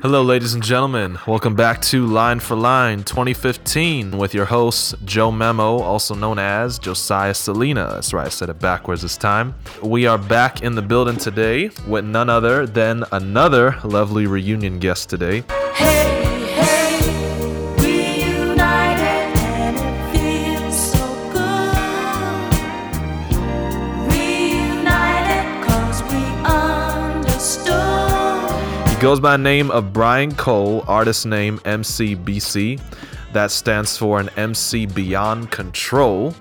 Hello, ladies and gentlemen. Welcome back to Line for Line 2015 with your host, Joe Memo, also known as Josiah Salina. That's right, I said it backwards this time. We are back in the building today with none other than another lovely reunion guest today. Hey, goes by name of Brian Cole, artist name MCBC. That stands for an MC Beyond Control.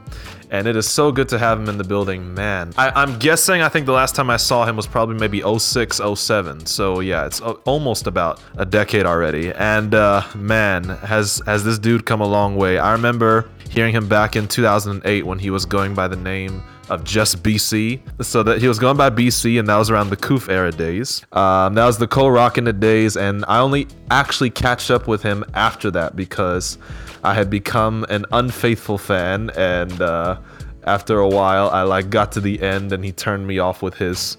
And it is so good to have him in the building, man. I, I'm guessing, I think the last time I saw him was probably maybe 06, 07. So yeah, it's a- almost about a decade already. And uh, man, has has this dude come a long way. I remember hearing him back in 2008 when he was going by the name of just BC. So that he was going by BC, and that was around the Koof era days. Um, that was the Cole Rock in the days, and I only actually catch up with him after that because I had become an unfaithful fan, and uh, after a while, I like got to the end, and he turned me off with his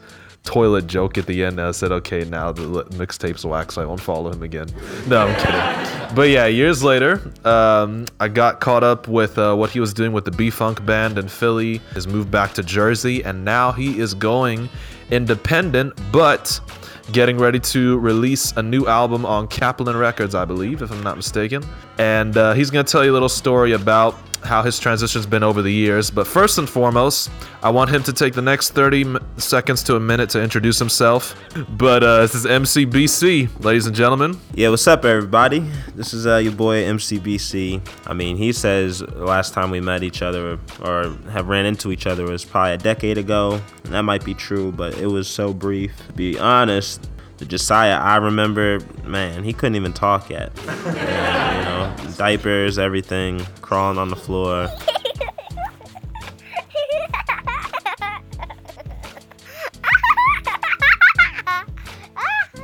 toilet joke at the end. I said, okay, now the mixtape's wax. I won't follow him again. No, I'm kidding. But yeah, years later, um, I got caught up with uh, what he was doing with the B Funk band in Philly. Has moved back to Jersey, and now he is going independent, but getting ready to release a new album on Kaplan Records, I believe, if I'm not mistaken. And uh, he's going to tell you a little story about how his transition's been over the years. But first and foremost, I want him to take the next 30 m- seconds to a minute to introduce himself. But uh, this is MCBC, ladies and gentlemen. Yeah, what's up, everybody? This is uh, your boy MCBC. I mean, he says last time we met each other or have ran into each other was probably a decade ago. That might be true, but it was so brief. To be honest, the Josiah I remember, man, he couldn't even talk yet. Yeah, you know, diapers, everything, crawling on the floor.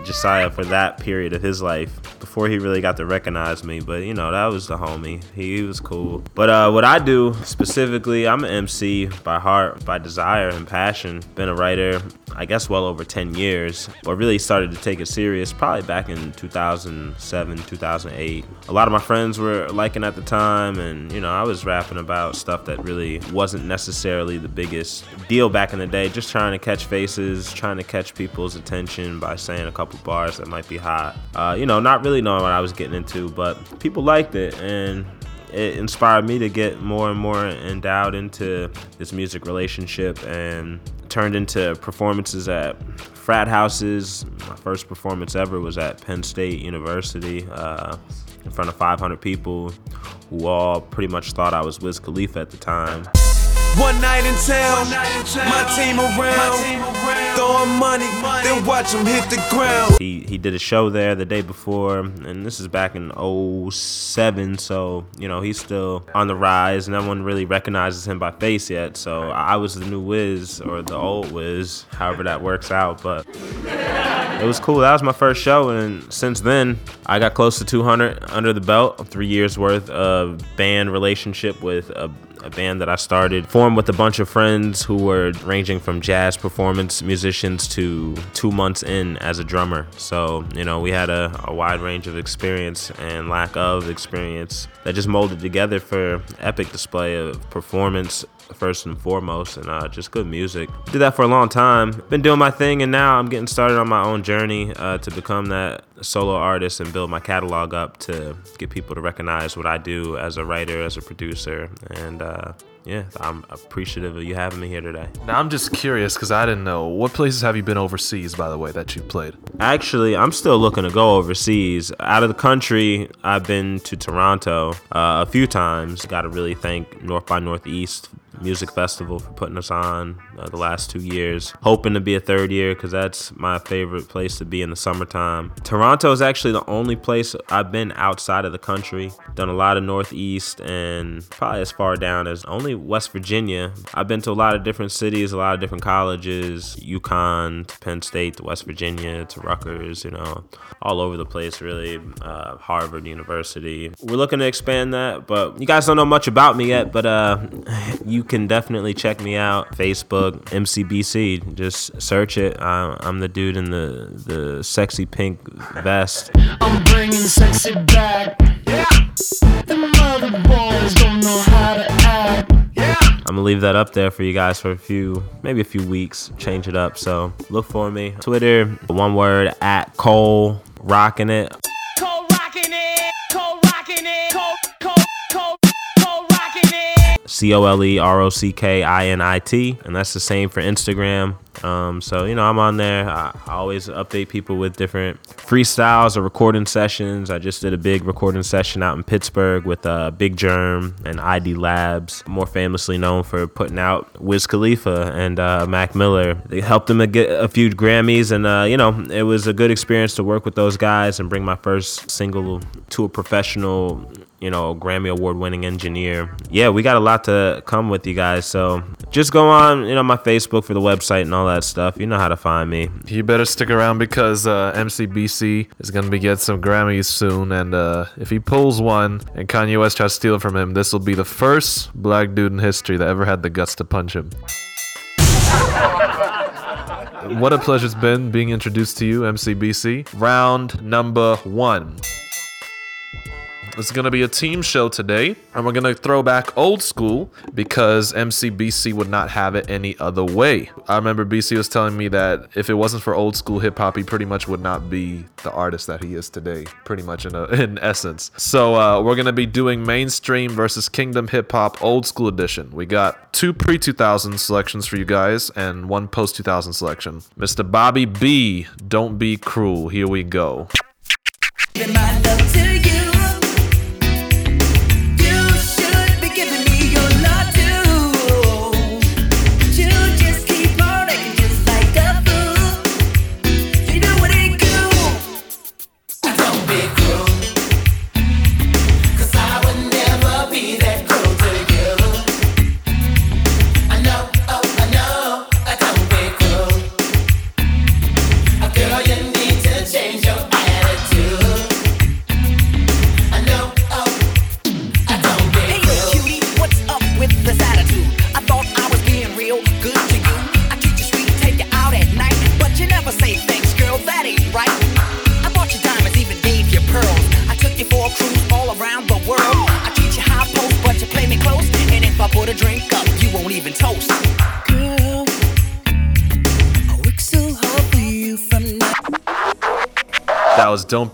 Josiah for that period of his life before he really got to recognize me. But you know, that was the homie. He, was cool. But uh, what I do specifically, I'm an MC by heart, by desire and passion. Been a writer, I guess, well over 10 years. But really started to take it serious probably back in 2007, 2008. A lot of my friends were liking at the time, and you know, I was rapping about stuff that really wasn't necessarily the biggest deal back in the day. Just trying to catch faces, trying to catch people's attention by saying a couple bars that might be hot. Uh, you know, not really knowing what I was getting into, but people liked it, and it inspired me to get more and more endowed into this music relationship and turned into performances at frat houses. My first performance ever was at Penn State University uh, in front of 500 people who all pretty much thought I was Wiz Khalifa at the time. One night in town, my team around, throwing money, then watch them hit the ground. He he did a show there the day before, and this is back in 07, so you know he's still on the rise. No one really recognizes him by face yet, so I was the new Wiz or the old Wiz, however that works out. But it was cool. That was my first show, and since then I got close to 200 under the belt. Three years worth of band relationship with a a band that I started, formed with a bunch of friends who were ranging from jazz performance musicians to two months in as a drummer. So, you know, we had a, a wide range of experience and lack of experience that just molded together for epic display of performance first and foremost and uh, just good music did that for a long time been doing my thing and now i'm getting started on my own journey uh, to become that solo artist and build my catalog up to get people to recognize what i do as a writer as a producer and uh, yeah i'm appreciative of you having me here today Now, I'm just curious because I didn't know. What places have you been overseas, by the way, that you played? Actually, I'm still looking to go overseas. Out of the country, I've been to Toronto uh, a few times. Got to really thank North by Northeast Music Festival for putting us on uh, the last two years. Hoping to be a third year because that's my favorite place to be in the summertime. Toronto is actually the only place I've been outside of the country. Done a lot of Northeast and probably as far down as only West Virginia. I've been to a lot of different cities, a lot of different colleges, UConn, to Penn State, to West Virginia, to Rutgers, you know, all over the place, really. Uh, Harvard University. We're looking to expand that, but you guys don't know much about me yet, but uh, you can definitely check me out. Facebook, MCBC, just search it. I, I'm the dude in the, the sexy pink vest. I'm bringing sexy back. Yeah. The mother boys don't know how to act. Yeah. I'm gonna leave that up there for you guys for a few, maybe a few weeks. Change it up. So look for me. Twitter, one word at Cole, rocking it. C O L E R O C K I N I T, and that's the same for Instagram. Um, so you know, I'm on there. I, I always update people with different freestyles or recording sessions. I just did a big recording session out in Pittsburgh with uh, Big Jerm and ID Labs, more famously known for putting out Wiz Khalifa and uh, Mac Miller. They helped them get a few Grammys, and uh, you know, it was a good experience to work with those guys and bring my first single to a professional you know, Grammy award winning engineer. Yeah, we got a lot to come with you guys. So just go on, you know, my Facebook for the website and all that stuff. You know how to find me. You better stick around because uh, MCBC is gonna be getting some Grammys soon, and uh, if he pulls one and Kanye West tries to steal it from him, this will be the first black dude in history that ever had the guts to punch him. what a pleasure it's been being introduced to you, MCBC. Round number one. It's gonna be a team show today, and we're gonna throw back old school because MCBC would not have it any other way. I remember BC was telling me that if it wasn't for old school hip hop, he pretty much would not be the artist that he is today, pretty much in a, in essence. So uh, we're gonna be doing mainstream versus Kingdom hip hop old school edition. We got two pre 2000 selections for you guys and one post 2000 selection. Mr. Bobby B, don't be cruel. Here we go.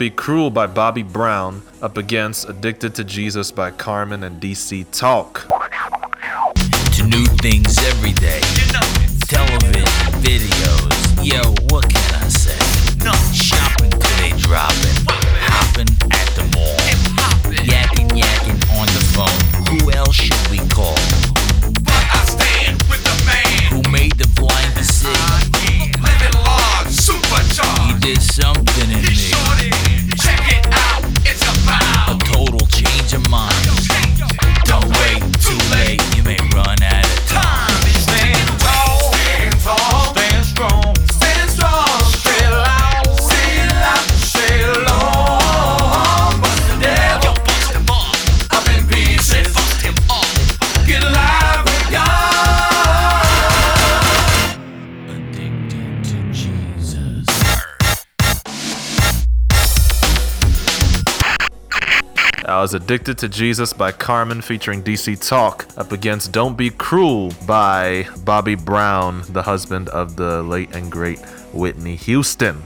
Be Cruel by Bobby Brown up against Addicted to Jesus by Carman and DC Talk. to new things every day. Television, videos. Yo, what can I say? No. Shopping till they dropping. Hopping at the mall. Yakking, yakking on the phone. Who else should we call? But I stand with the man who made the blind to see. Living large, supercharged. He did something was Addicted to Jesus by Carman featuring DC Talk up against Don't Be Cruel by Bobby Brown, the husband of the late and great Whitney Houston.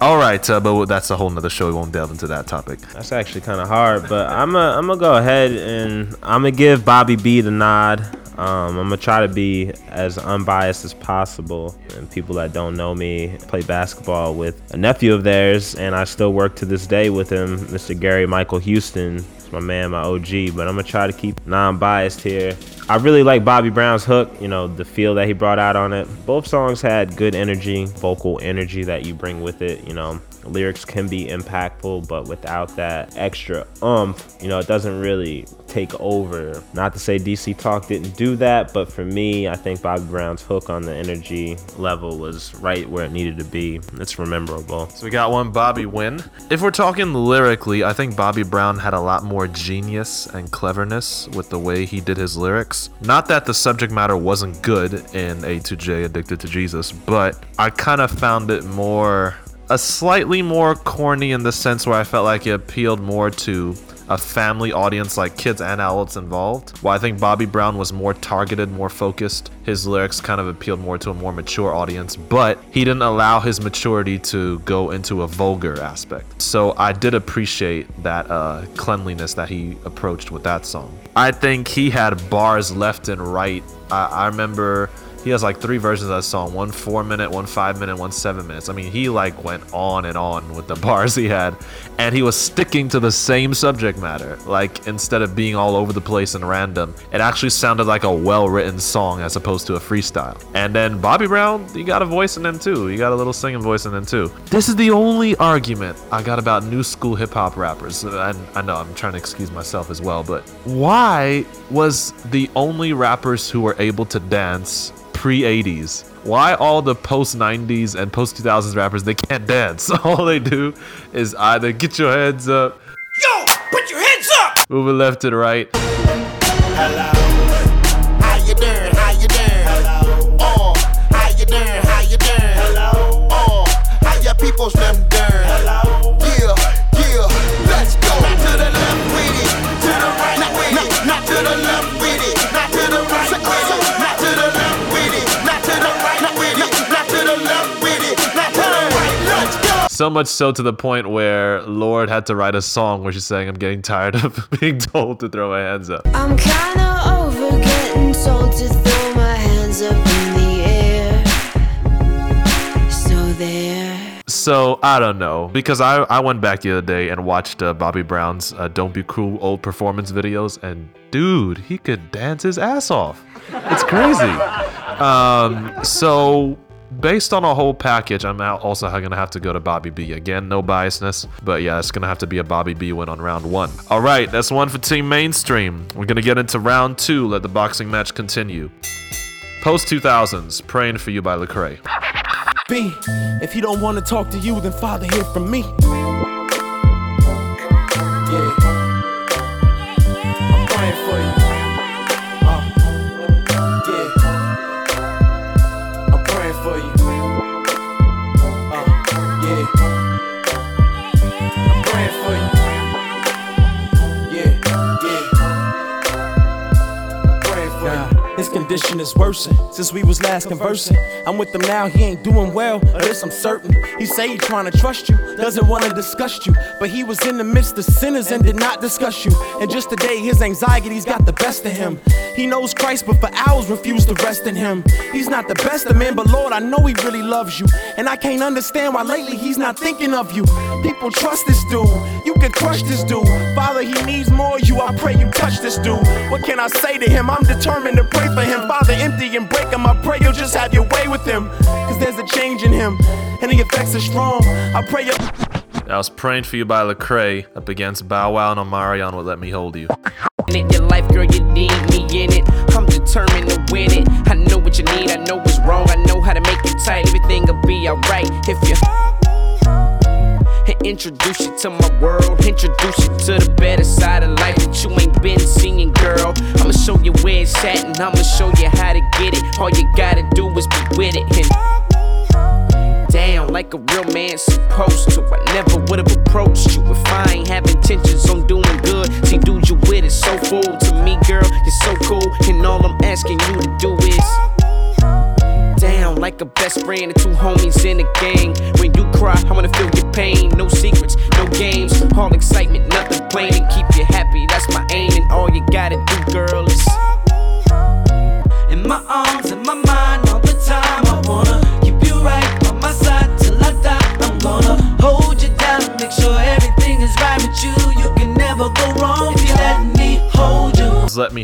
All right, uh, but that's a whole nother show. We won't delve into that topic. That's actually kind of hard, but I'm gonna I'm gonna go ahead and I'm gonna give Bobby B the nod. Um, I'm gonna try to be as unbiased as possible. And people that don't know me play basketball with a nephew of theirs, and I still work to this day with him, Mr. Gary Michael Houston. My man, my OG. But I'm gonna try to keep non-biased here. I really like Bobby Brown's hook. You know the feel that he brought out on it. Both songs had good energy, vocal energy that you bring with it. You know, lyrics can be impactful, but without that extra umph, you know, it doesn't really take over. Not to say DC Talk didn't do that, but for me, I think Bobby Brown's hook on the energy level was right where it needed to be. It's memorable. So we got one Bobby win. If we're talking lyrically, I think Bobby Brown had a lot more genius and cleverness with the way he did his lyrics. Not that the subject matter wasn't good in A2J Addicted to Jesus, but I kind of found it more a slightly more corny in the sense where I felt like it appealed more to a family audience, like kids and adults involved. While I think Bobby Brown was more targeted, more focused, his lyrics kind of appealed more to a more mature audience, but he didn't allow his maturity to go into a vulgar aspect. So I did appreciate that uh, cleanliness that he approached with that song. I think he had bars left and right. I, I remember he has like three versions of that song. One four minute one five minute one seven minutes i mean he like went on and on with the bars he had. And he was sticking to the same subject matter like instead of being all over the place and random it actually sounded like a well-written song as opposed to a freestyle. And then bobby brown you got a voice in him too. You got a little singing voice in him too. This is the only argument i got about new school hip-hop rappers. Uh, and i know i'm trying to excuse myself as well but why was the only rappers who were able to dance pre 80s. Why all the post 90s and post 2000s rappers they can't dance? All they do is either get your heads up, Yo, put your hands up! move it left to the right. Hello. How you doing? How you doing? Hello. Oh, how you doing? How you doing? Hello. Oh, how your people's them So much so to the point where Lorde had to write a song where she's saying, I'm getting tired of being told to throw my hands up. I'm kinda over getting told to throw my hands up in the air. So there. So I don't know because I, I went back the other day and watched uh, Bobby Brown's uh, "Don't Be Cruel" old performance videos, and dude, he could dance his ass off. It's crazy. um, so based on a whole package, I'm also gonna have to go to Bobby B again. No biasness, but yeah, it's gonna have to be a Bobby B win on round one. All right, that's one for Team Mainstream. We're gonna get into round two. Let the boxing match continue. Post 2000s, "Praying for You" by Lecrae. B, if he don't wanna talk to you, then Father, hear from me. Yeah. I'm condition is worsen since we was last conversing. I'm with him now, he ain't doing well, of this I'm certain. He say he trying to trust you, doesn't want to discuss you, but he was in the midst of sinners and did not discuss you. And just today, his anxiety's got the best of him. He knows Christ, but for hours refused to rest in him. He's not the best of men, but Lord, I know he really loves you, and I can't understand why lately he's not thinking of you. People trust this dude, you can crush this dude. Father, he needs more of you. I pray you touch this dude. What can I say to him? I'm determined to pray for him. Father, empty and break him. I pray you'll just have your way with him. Cause there's a change in him, and the effects are strong. I pray you. That was Praying for You by Lecrae up against Bow Wow and Omarion with Let Me Hold You. in. Your life, girl, you need me in it. I'm determined to win it. I know what you need, I know what's wrong. I know how to make it tight. Everything will be alright if you. And introduce you to my world. Introduce you to the better side of life that you ain't been seeing, girl. I'ma show you where it's at and I'ma show you how to get it. All you gotta do is be with it. And down like a real man supposed to. I never would've approached you if I ain't have intentions on doing good. See, dude, you with it so full to me, girl. You're so cool, and all I'm asking you to do is down like a best friend and two homies in a gang. When you cry, I wanna feel your pain.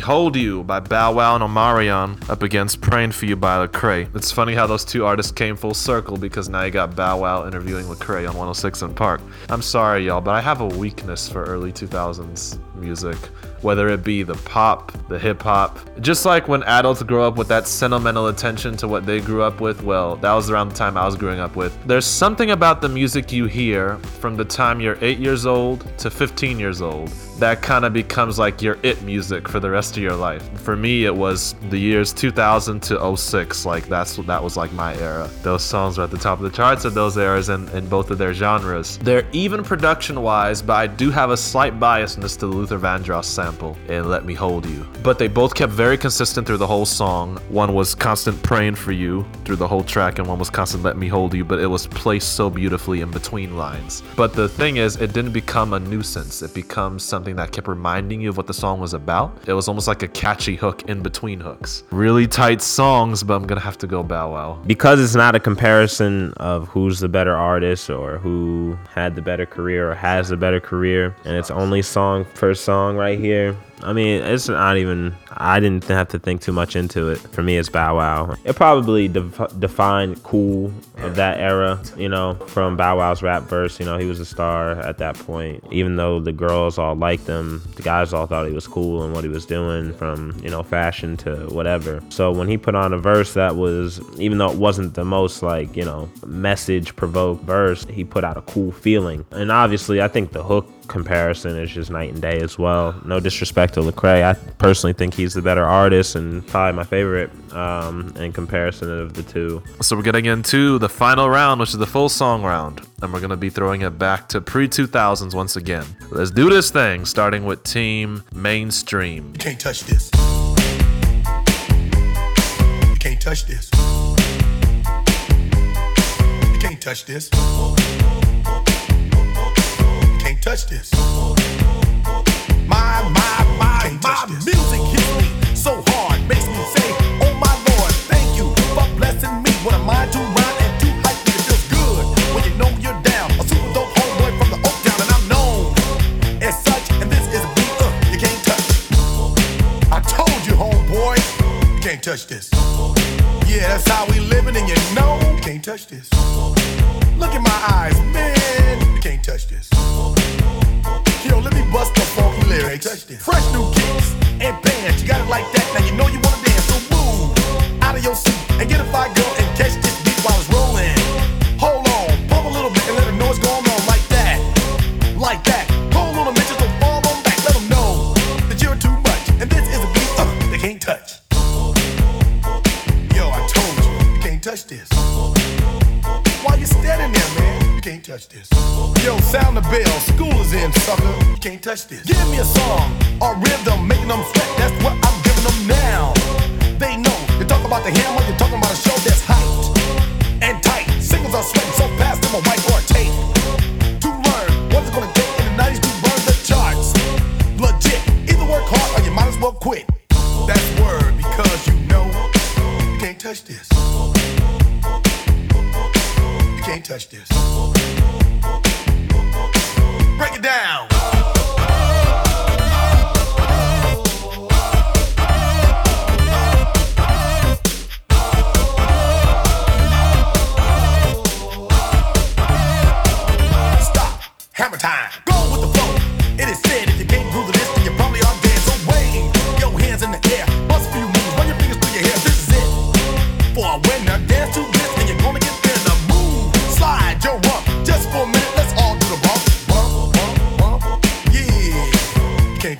Hold you. By Bow Wow and Omarion up against Praying for You by Lecrae. It's funny how those two artists came full circle because now you got Bow Wow interviewing Lecrae on 106 & Park. I'm sorry, y'all, but I have a weakness for early 2000s music. Whether it be the pop, the hip hop. Just like when adults grow up with that sentimental attention to what they grew up with, well, that was around the time I was growing up with. There's something about the music you hear from the time you're 8 years old to 15 years old that kind of becomes like your it music for the rest of your life. For me, it was the years 2000 to 06. Like that's that was like my era. Those songs were at the top of the charts of those eras in, in both of their genres. They're even production wise, but I do have a slight biasness to the Luther Vandross sample in Let Me Hold You. But they both kept very consistent through the whole song. One was constant praying for you through the whole track, and one was constant Let Me Hold You, but it was placed so beautifully in between lines. But the thing is, it didn't become a nuisance. It becomes something that kept reminding you of what the song was about. It was almost like a catchy hook in between hooks. Really tight songs, but I'm gonna have to go Bow Wow. because it's not a comparison of who's the better artist or who had the better career or has the better career and it's only song per song right here i mean it's not even i didn't have to think too much into it. For me it's bow wow. It probably def- defined cool of that era you know from bow wow's rap verse. You know he was a star at that point. Even though the girls all liked him the guys all thought he was cool and what he was doing from you know fashion to whatever. So when he put on a verse that was even though it wasn't the most like you know message provoked verse he put out a cool feeling. And obviously i think the hook comparison is just night and day as well no disrespect to Lecrae i personally think he's the better artist and probably my favorite um, in comparison of the two So we're getting into the final round, which is the full song round. And we're gonna be throwing it back to pre 2000s once again. Let's do this thing, starting with Team Mainstream. You can't touch this. You can't touch this. You can't touch this. Touch this. My, my, my, my music hits me so hard, makes me say, Oh my Lord, thank you for blessing me. What a mind to rhyme and to hype me. It feels good when you know you're down. A super dope homeboy from the Oak Town, and I'm known as such. And this is a beat uh, you can't touch. I told you, homeboy, you can't touch this. Yeah, that's how we living, and you know you can't touch this. Look in my eyes, man, you can't touch this. Lyrics. Fresh new kicks and bands, you got it like that. Now you know you wanna dance, so move out of your seat and get a fire girl and catch this beat while it's rolling. Hold on, pump a little bit and let her know what's going on like that, like that. Hold on minute, just don't fall on back. Let them know that you're too much, and this is a beat uh, they can't touch. Yo, I told you, you can't touch this. Why you standing there, man? You can't touch this. Yo, sound the bell. School is in, sucker. Can't touch this. Give me a song or rhythm, making them sweat. That's what I'm giving them now. They know. You talk about the hammer, you're talking about a show that's hyped and tight. Singles are sweating so fast, them a white or tape. To learn what it's gonna take in the 90s to burn the charts. Legit. Either work hard or you might as well quit. That's word because you know you can't touch this. You can't touch this. Break it down.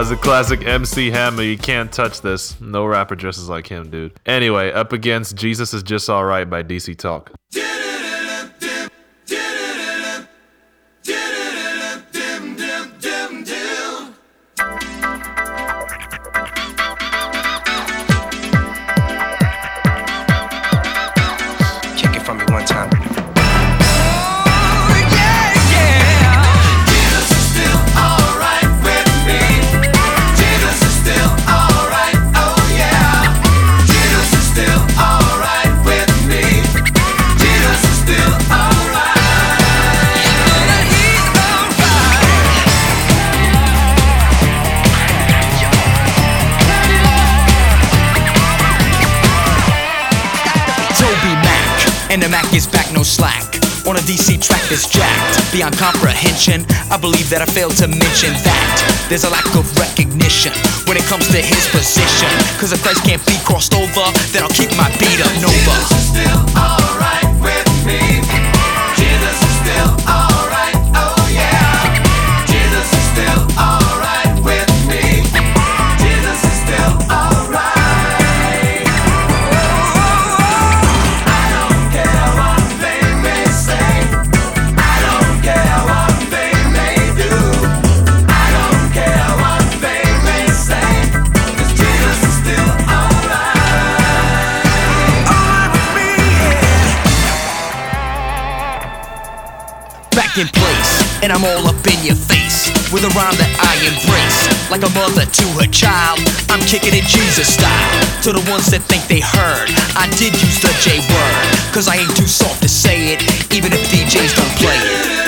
Was a classic MC Hammer. You can't touch this. No rapper dresses like him, dude. Anyway, up against Jesus is Just Alright by DC Talk. No slack. On a DC track that's jacked beyond comprehension. I believe that I failed to mention that there's a lack of recognition when it comes to his position. Cause if Christ can't be crossed over, then I'll keep my beat up Nova. back in place, and I'm all up in your face with a rhyme that I embrace. Like a mother to her child, I'm kicking it Jesus style. To the ones that think they heard, I did use the J word, cause I ain't too soft to say it, even if DJs don't play it.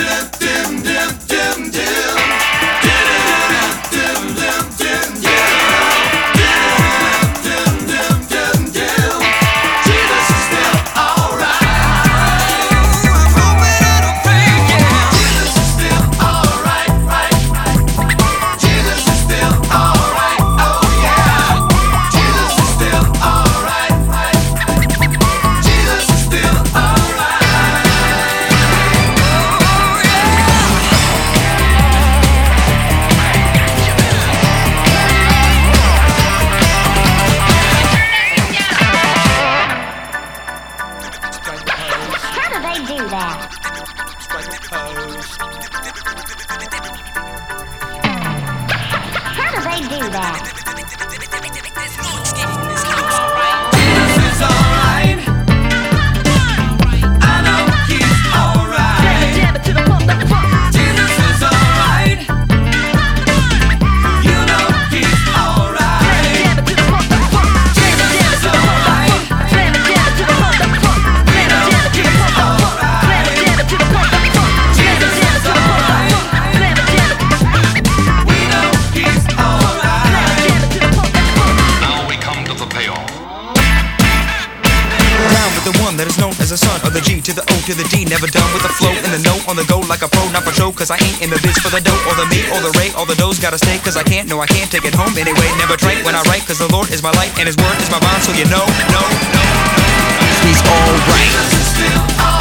A son of the G to the O to the D. Never done with the flow and the note on the go like a pro, not for show. Cause I ain't in the biz for the dough or the me or the ray. All the doughs gotta stay cause I can't, no, I can't take it home anyway. Never trite when I write cause the Lord is my light and his word is my bond. So you know, no, no, he's alright.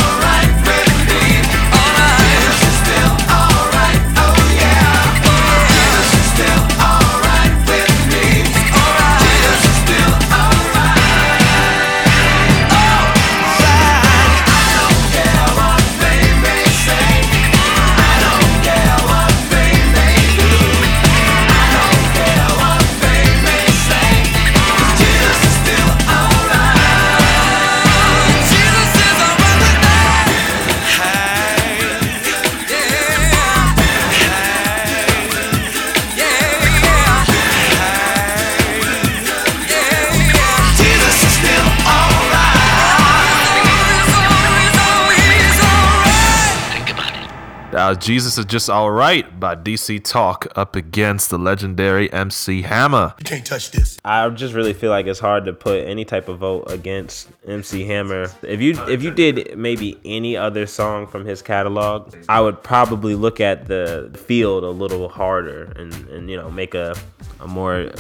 Jesus is Just Alright by DC Talk up against the legendary MC Hammer. You can't touch this. I just really feel like it's hard to put any type of vote against MC Hammer. If you if you did maybe any other song from his catalog, I would probably look at the field a little harder and, and you know make a a more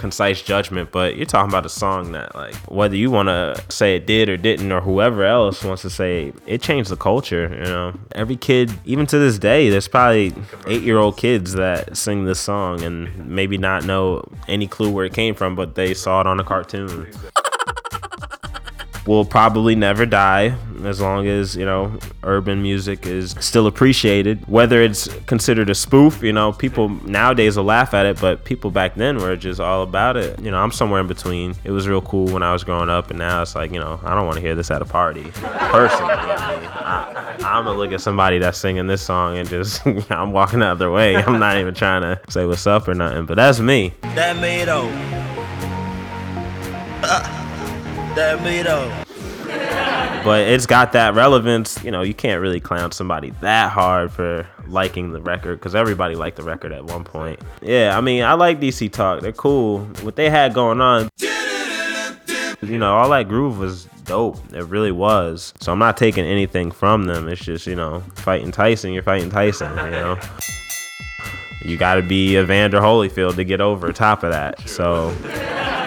concise judgment. But you're talking about a song that like whether you want to say it did or didn't or whoever else wants to say it changed the culture. You know, every kid, even to this day, there's probably eight year old kids that sing this song and maybe not know any clue where it came from, but they saw it on a cartoon. Will probably never die as long as you know urban music is still appreciated. Whether it's considered a spoof, you know, people nowadays will laugh at it, but people back then were just all about it. You know, I'm somewhere in between. It was real cool when I was growing up, and now it's like you know, I don't want to hear this at a party. Personally, I mean, I, I'm gonna look at somebody that's singing this song and just I'm walking the other way. I'm not even trying to say what's up or nothing, but that's me. That me though. That me though. but it's got that relevance. You know, you can't really clown somebody that hard for liking the record because everybody liked the record at one point. Yeah, I mean, I like DC Talk. They're cool. What they had going on, you know, all that groove was dope. It really was. So I'm not taking anything from them. It's just, you know, fighting Tyson, you're fighting Tyson, you know. You got to be Evander Holyfield to get over top of that. So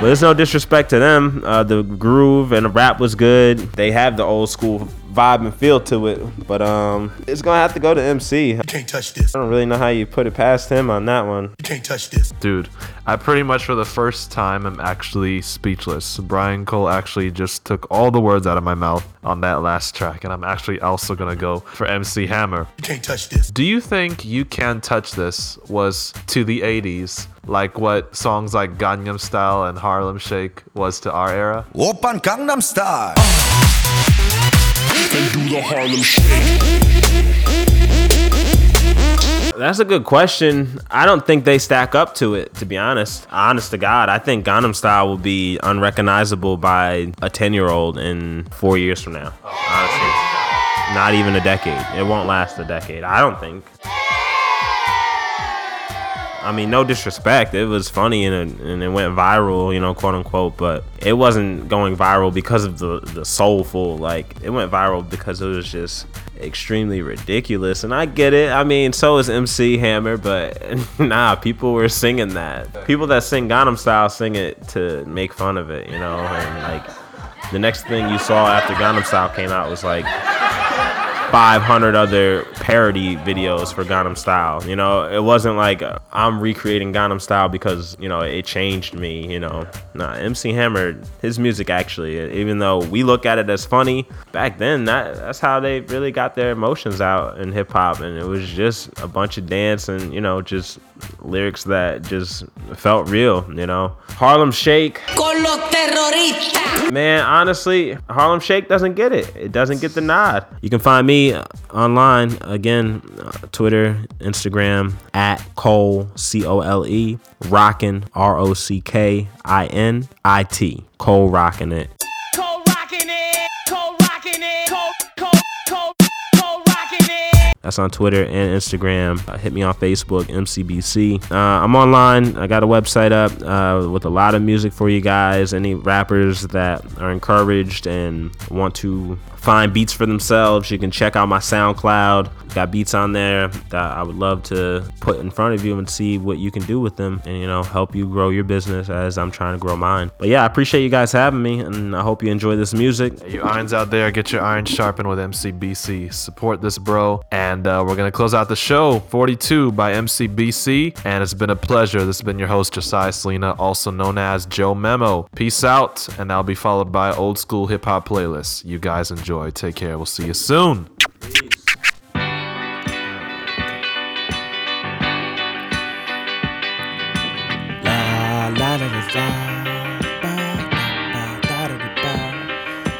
but there's no disrespect to them. Uh, the groove and the rap was good. They have the old school vibe and feel to it. But um, it's gonna have to go to MC. You can't touch this. I don't really know how you put it past him on that one. You can't touch this. Dude, I pretty much for the first time am actually speechless. Brian Cole actually just took all the words out of my mouth on that last track, and I'm actually also gonna go for MC Hammer. You can't touch this. Do you think You Can't Touch This was to the 80s like what songs like Gangnam Style and Harlem Shake was to our era? Open Gangnam Style. They do the Harlem Shake. That's a good question. I don't think they stack up to it, to be honest. Honest to God, I think Gangnam Style will be unrecognizable by a 10 year old in four years from now. Honestly. Not even a decade. It won't last a decade. I don't think. I mean, no disrespect. It was funny and it, and it went viral, you know, quote unquote. But it wasn't going viral because of the the soulful. Like it went viral because it was just extremely ridiculous. And I get it. I mean, so is MC Hammer, but nah, people were singing that. People that sing Gangnam Style sing it to make fun of it, you know. And like the next thing you saw after Gangnam Style came out was like 500 other parody videos for Gangnam Style. You know, it wasn't like uh, I'm recreating Gangnam Style because, you know, it changed me, you know. Nah, MC Hammer, his music actually, even though we look at it as funny, back then that that's how they really got their emotions out in hip hop and it was just a bunch of dance and, you know, just lyrics that just felt real, you know. Harlem Shake. Con los terroristas. Man, honestly, Harlem Shake doesn't get it. It doesn't get the nod. You can find me online again, Twitter, Instagram at Cole C O L E Rockin R O C K I N I T Cole rocking it. That's on Twitter and Instagram. Uh, hit me on Facebook, MCBC. Uh, I'm online. I got a website up uh, with a lot of music for you guys. Any rappers that are encouraged and want to find beats for themselves, you can check out my SoundCloud. Got beats on there that I would love to put in front of you and see what you can do with them and, you know, help you grow your business as I'm trying to grow mine. But yeah, I appreciate you guys having me and I hope you enjoy this music. You irons out there, get your irons sharpened with MCBC. Support this bro. And uh, we're going to close out the show 42 by MCBC. And it's been a pleasure. This has been your host, Josiah Selena, also known as Joe Memo. Peace out. And I'll be followed by old school hip hop playlists. You guys enjoy. Take care. We'll see you soon.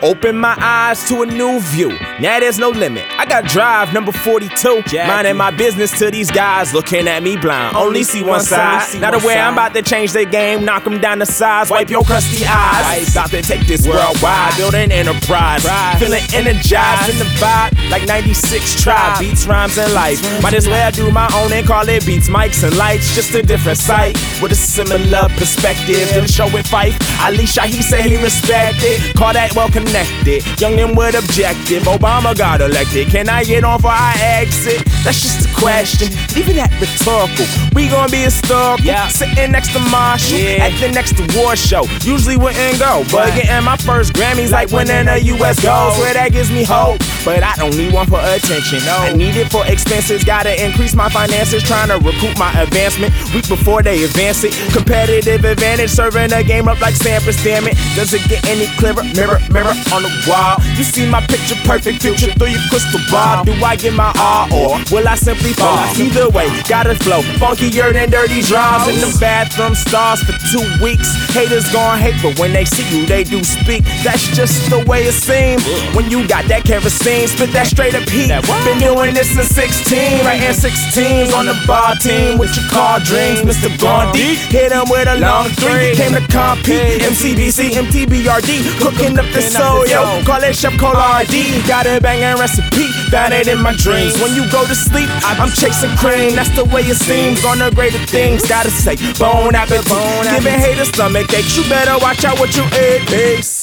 Open my eyes to a new view. Now there's no limit. I got drive number 42. Minding my business to these guys looking at me blind. Only see one side. Not aware I'm about to change their game, knock them down to size, wipe your crusty eyes. About to take this worldwide, build an enterprise. Feeling energized in the vibe like 96 tribe. Beats, rhymes, and life. Might as well do my own and call it beats, mics, and lights. Just a different sight with a similar perspective. To the show with Phife, Alicia, he said he respected. Call that well connected. Young and with objective. Obama got elected. Can I get on for our exit? That's just a question. Leaving that rhetorical. We gon' be historical. Yeah. Sitting next to Marshall. At the next award show. Usually wouldn't go. But getting my first Grammys like winning a US Gold. Swear that gives me hope. But I don't need one for attention. I need it for expenses. Gotta increase my finances. Trying to recoup my advancement. Week before they advance it. Competitive advantage. Serving a game up like Sampras. Damn it. Does it get any clearer? Mirror, mirror on the wall. You see my picture perfect. Future through your crystal ball. Do I get my R or will I simply fall? Either way, gotta flow. Funkier than dirty draws in the bathroom stars for two weeks. Haters gon' hate, but when they see you, they do speak. That's just the way it seems. When you got that kerosene, spit that straight up heat. Been doing this since 16, writing 16s on the bar team with your car dreams. Mr. Gandhi, hit him with a long three. Came to compete. MCBC, MTBRD, cooking up the soul, yo. Call it Chef Boyardee. Got a banging recipe, found it in my dreams. When you go to sleep, I'm chasing cream. That's the way it seems. On the greater things, gotta say, bone appetit. Giving haters stomach aches. You better watch out what you eat. Peace.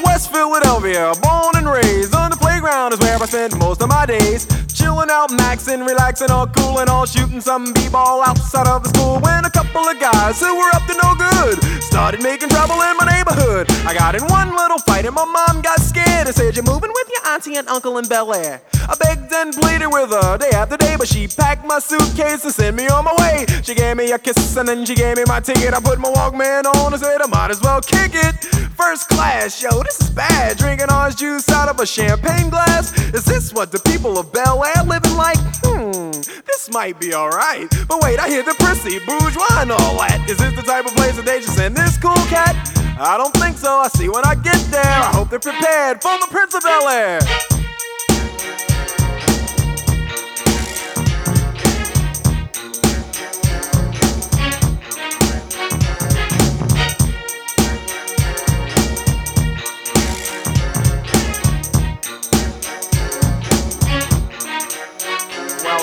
Philadelphia, born and raised on the playground is where I spent most of my days. Chilling out, maxing, relaxing, all cool and all shooting some b-ball outside of the school. When a couple of guys who were up to no good started making trouble in my neighborhood. I got in one little fight and my mom got scared and said, "You're moving with your auntie and uncle in Bel Air." I begged and pleaded with her day after day, but she packed my suitcase and sent me on my way. She gave me a kiss and then she gave me my ticket. I put my Walkman on and said I might as well kick it. First class, yo, this is bad. Drinking orange juice out of a champagne glass. Is this what the people of Bel Air living like? Hmm, this might be alright. But wait, I hear the prissy, bourgeois, and all that. Is this the type of place that they just send this cool cat? I don't think so. I see when I get there. I hope they're prepared for the Prince of Bel Air.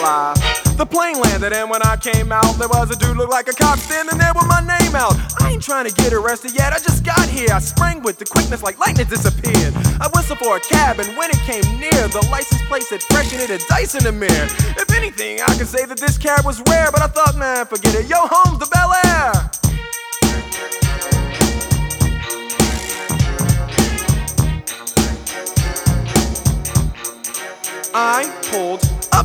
The plane landed, and when I came out, there was a dude look like a cop standing there with my name out. I ain't trying to get arrested yet, I just got here. I sprang with the quickness like lightning disappeared. I whistled for a cab, and when it came near, the license plate said fresh and it had dice in the mirror. If anything, I could say that this cab was rare, but I thought, man, forget it. Yo, home's the Bel Air. I pulled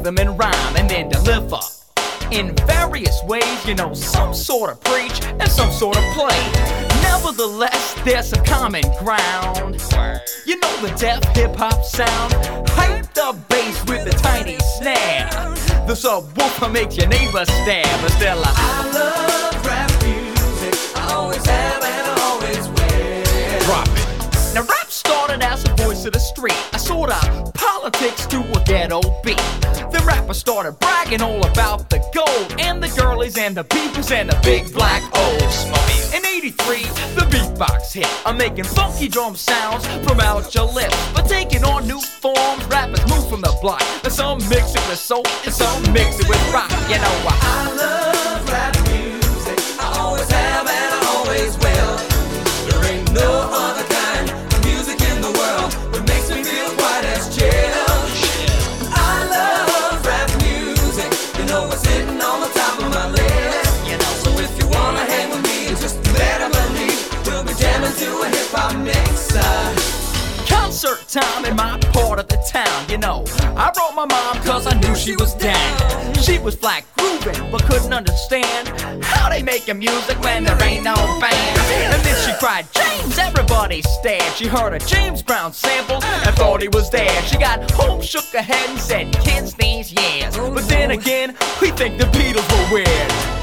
Rhythm and rhyme and then deliver. In various ways, you know, some sort of preach and some sort of play. Nevertheless, there's some common ground. You know the def hip hop sound. Hype the bass with the tiny snare. The subwoofer makes your neighbor stare, but still, I love started as a voice of the street. I sorta politics to a ghetto beat. The rapper started bragging all about the gold and the girlies and the beepers and the big black O's. In 83, the beatbox hit. I'm making funky drum sounds from out your lips. But taking on new forms, rappers move from the block. And some mix it with soul and some mix it with rock. You know, I, I love rap music. I always have and I always will. There ain't no time in my part of the town, you know. I wrote my mom cause I knew she was down. She was black grooving, but couldn't understand how they making music when there ain't no band. And then she cried, James, everybody stared. She heard a James Brown sample and thought he was there. She got home, shook her head, and said, Kids these years. But then again, we think the Beatles were weird.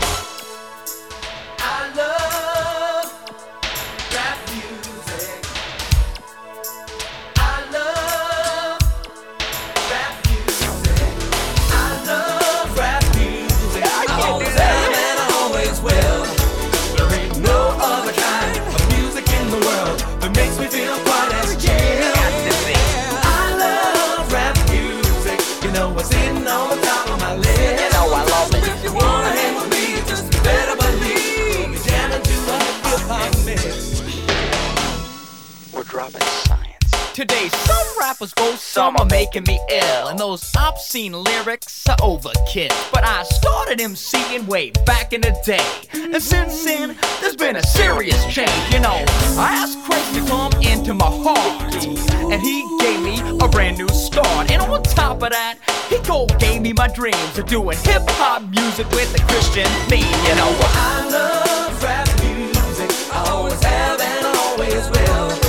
Today, some rappers boast, some are making me ill. And those obscene lyrics are overkill. But I started MCing way back in the day. And since then, there's been a serious change. You know, I asked Christ to come into my heart. And he gave me a brand new start. And on top of that, he go gave me my dreams of doing hip hop music with a Christian theme. You know, I love rap music. I always have and always will.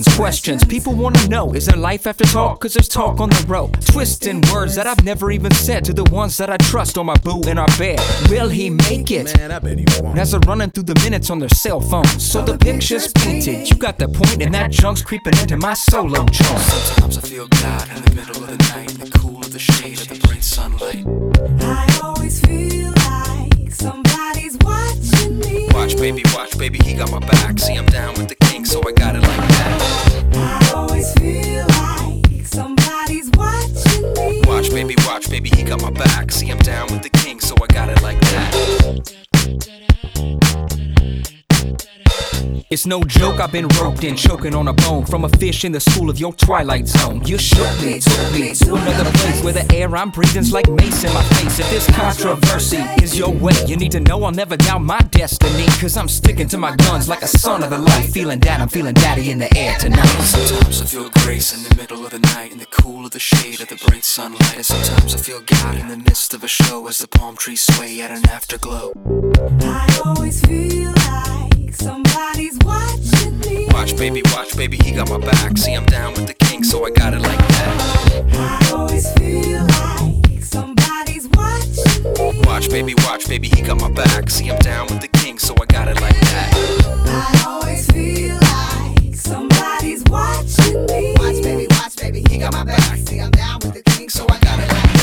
Suggestions, questions, people wanna know Is there life after talk? Cause there's talk on the road. Twisting words that I've never even said To the ones that I trust on my boo in our bed. Will he make it? Man, I bet he won't. As they're running through the minutes on their cell phones. So the picture's painted. You got the point and that junk's creeping into my solo joint Sometimes I feel God in the middle of the night, in the cool of the shade of the bright sunlight. I always feel Watch, baby, watch, baby, he got my back. See, I'm down with the king, so I got it like that. I always feel like somebody's watching me. Watch, baby, watch, baby, he got my back. See, I'm down with the king, so I got it like that. It's no joke, I've been roped in, choking on a bone from a fish in the school of your twilight zone. You shook me, took me to another place where the air I'm breathing's like mace in my face. If this controversy is your way, you need to know I'll never doubt my destiny. Cause I'm sticking to my guns like a son of the light. Feeling that I'm feeling daddy in the air tonight. Sometimes I feel grace in the middle of the night, in the cool of the shade of the bright sunlight. And sometimes I feel God in the midst of a show as the palm trees sway at an afterglow. I always feel like Everybody's watching me. Watch, baby, watch, baby, he got my back. See, I'm down with the king, so I got it like that. I always feel like somebody's watching me. Watch, baby, watch, baby, he got my back. See, I'm down with the king, so I got it like that. I always feel like somebody's watching me. Watch, baby, watch, baby, he got my back. See, I'm down with the king, so I got it like that.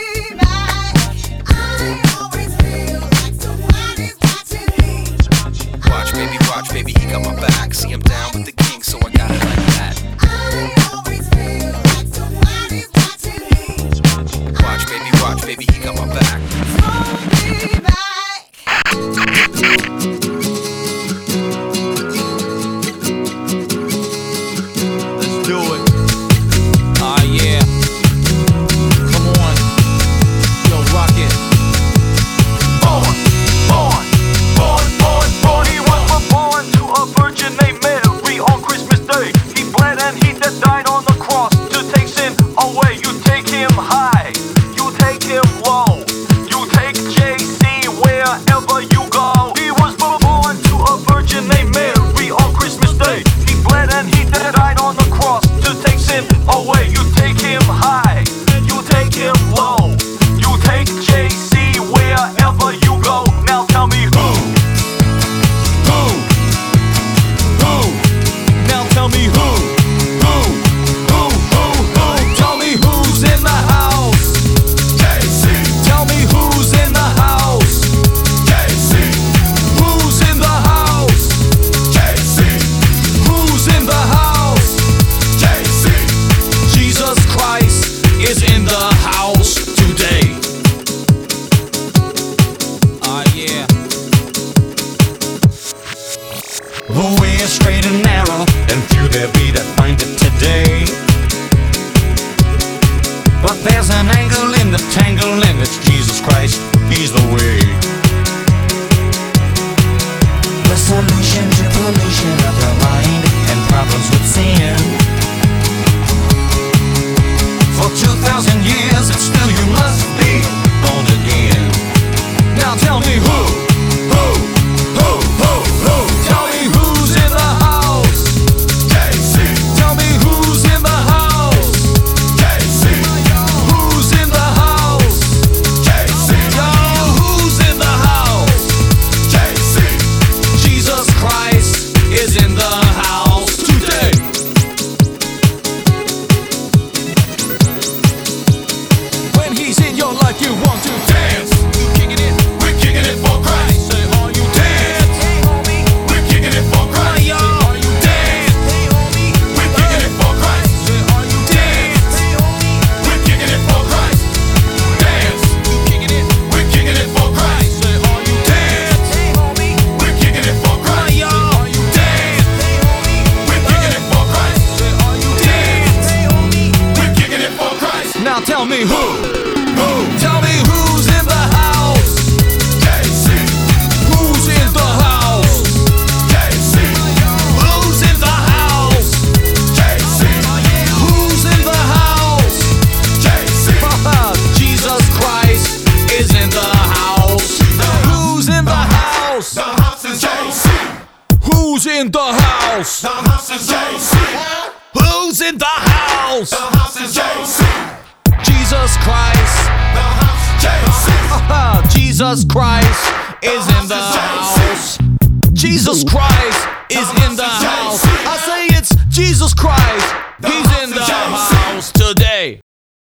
Baby, he got my back. See, I'm down with the king, so I gotta him high.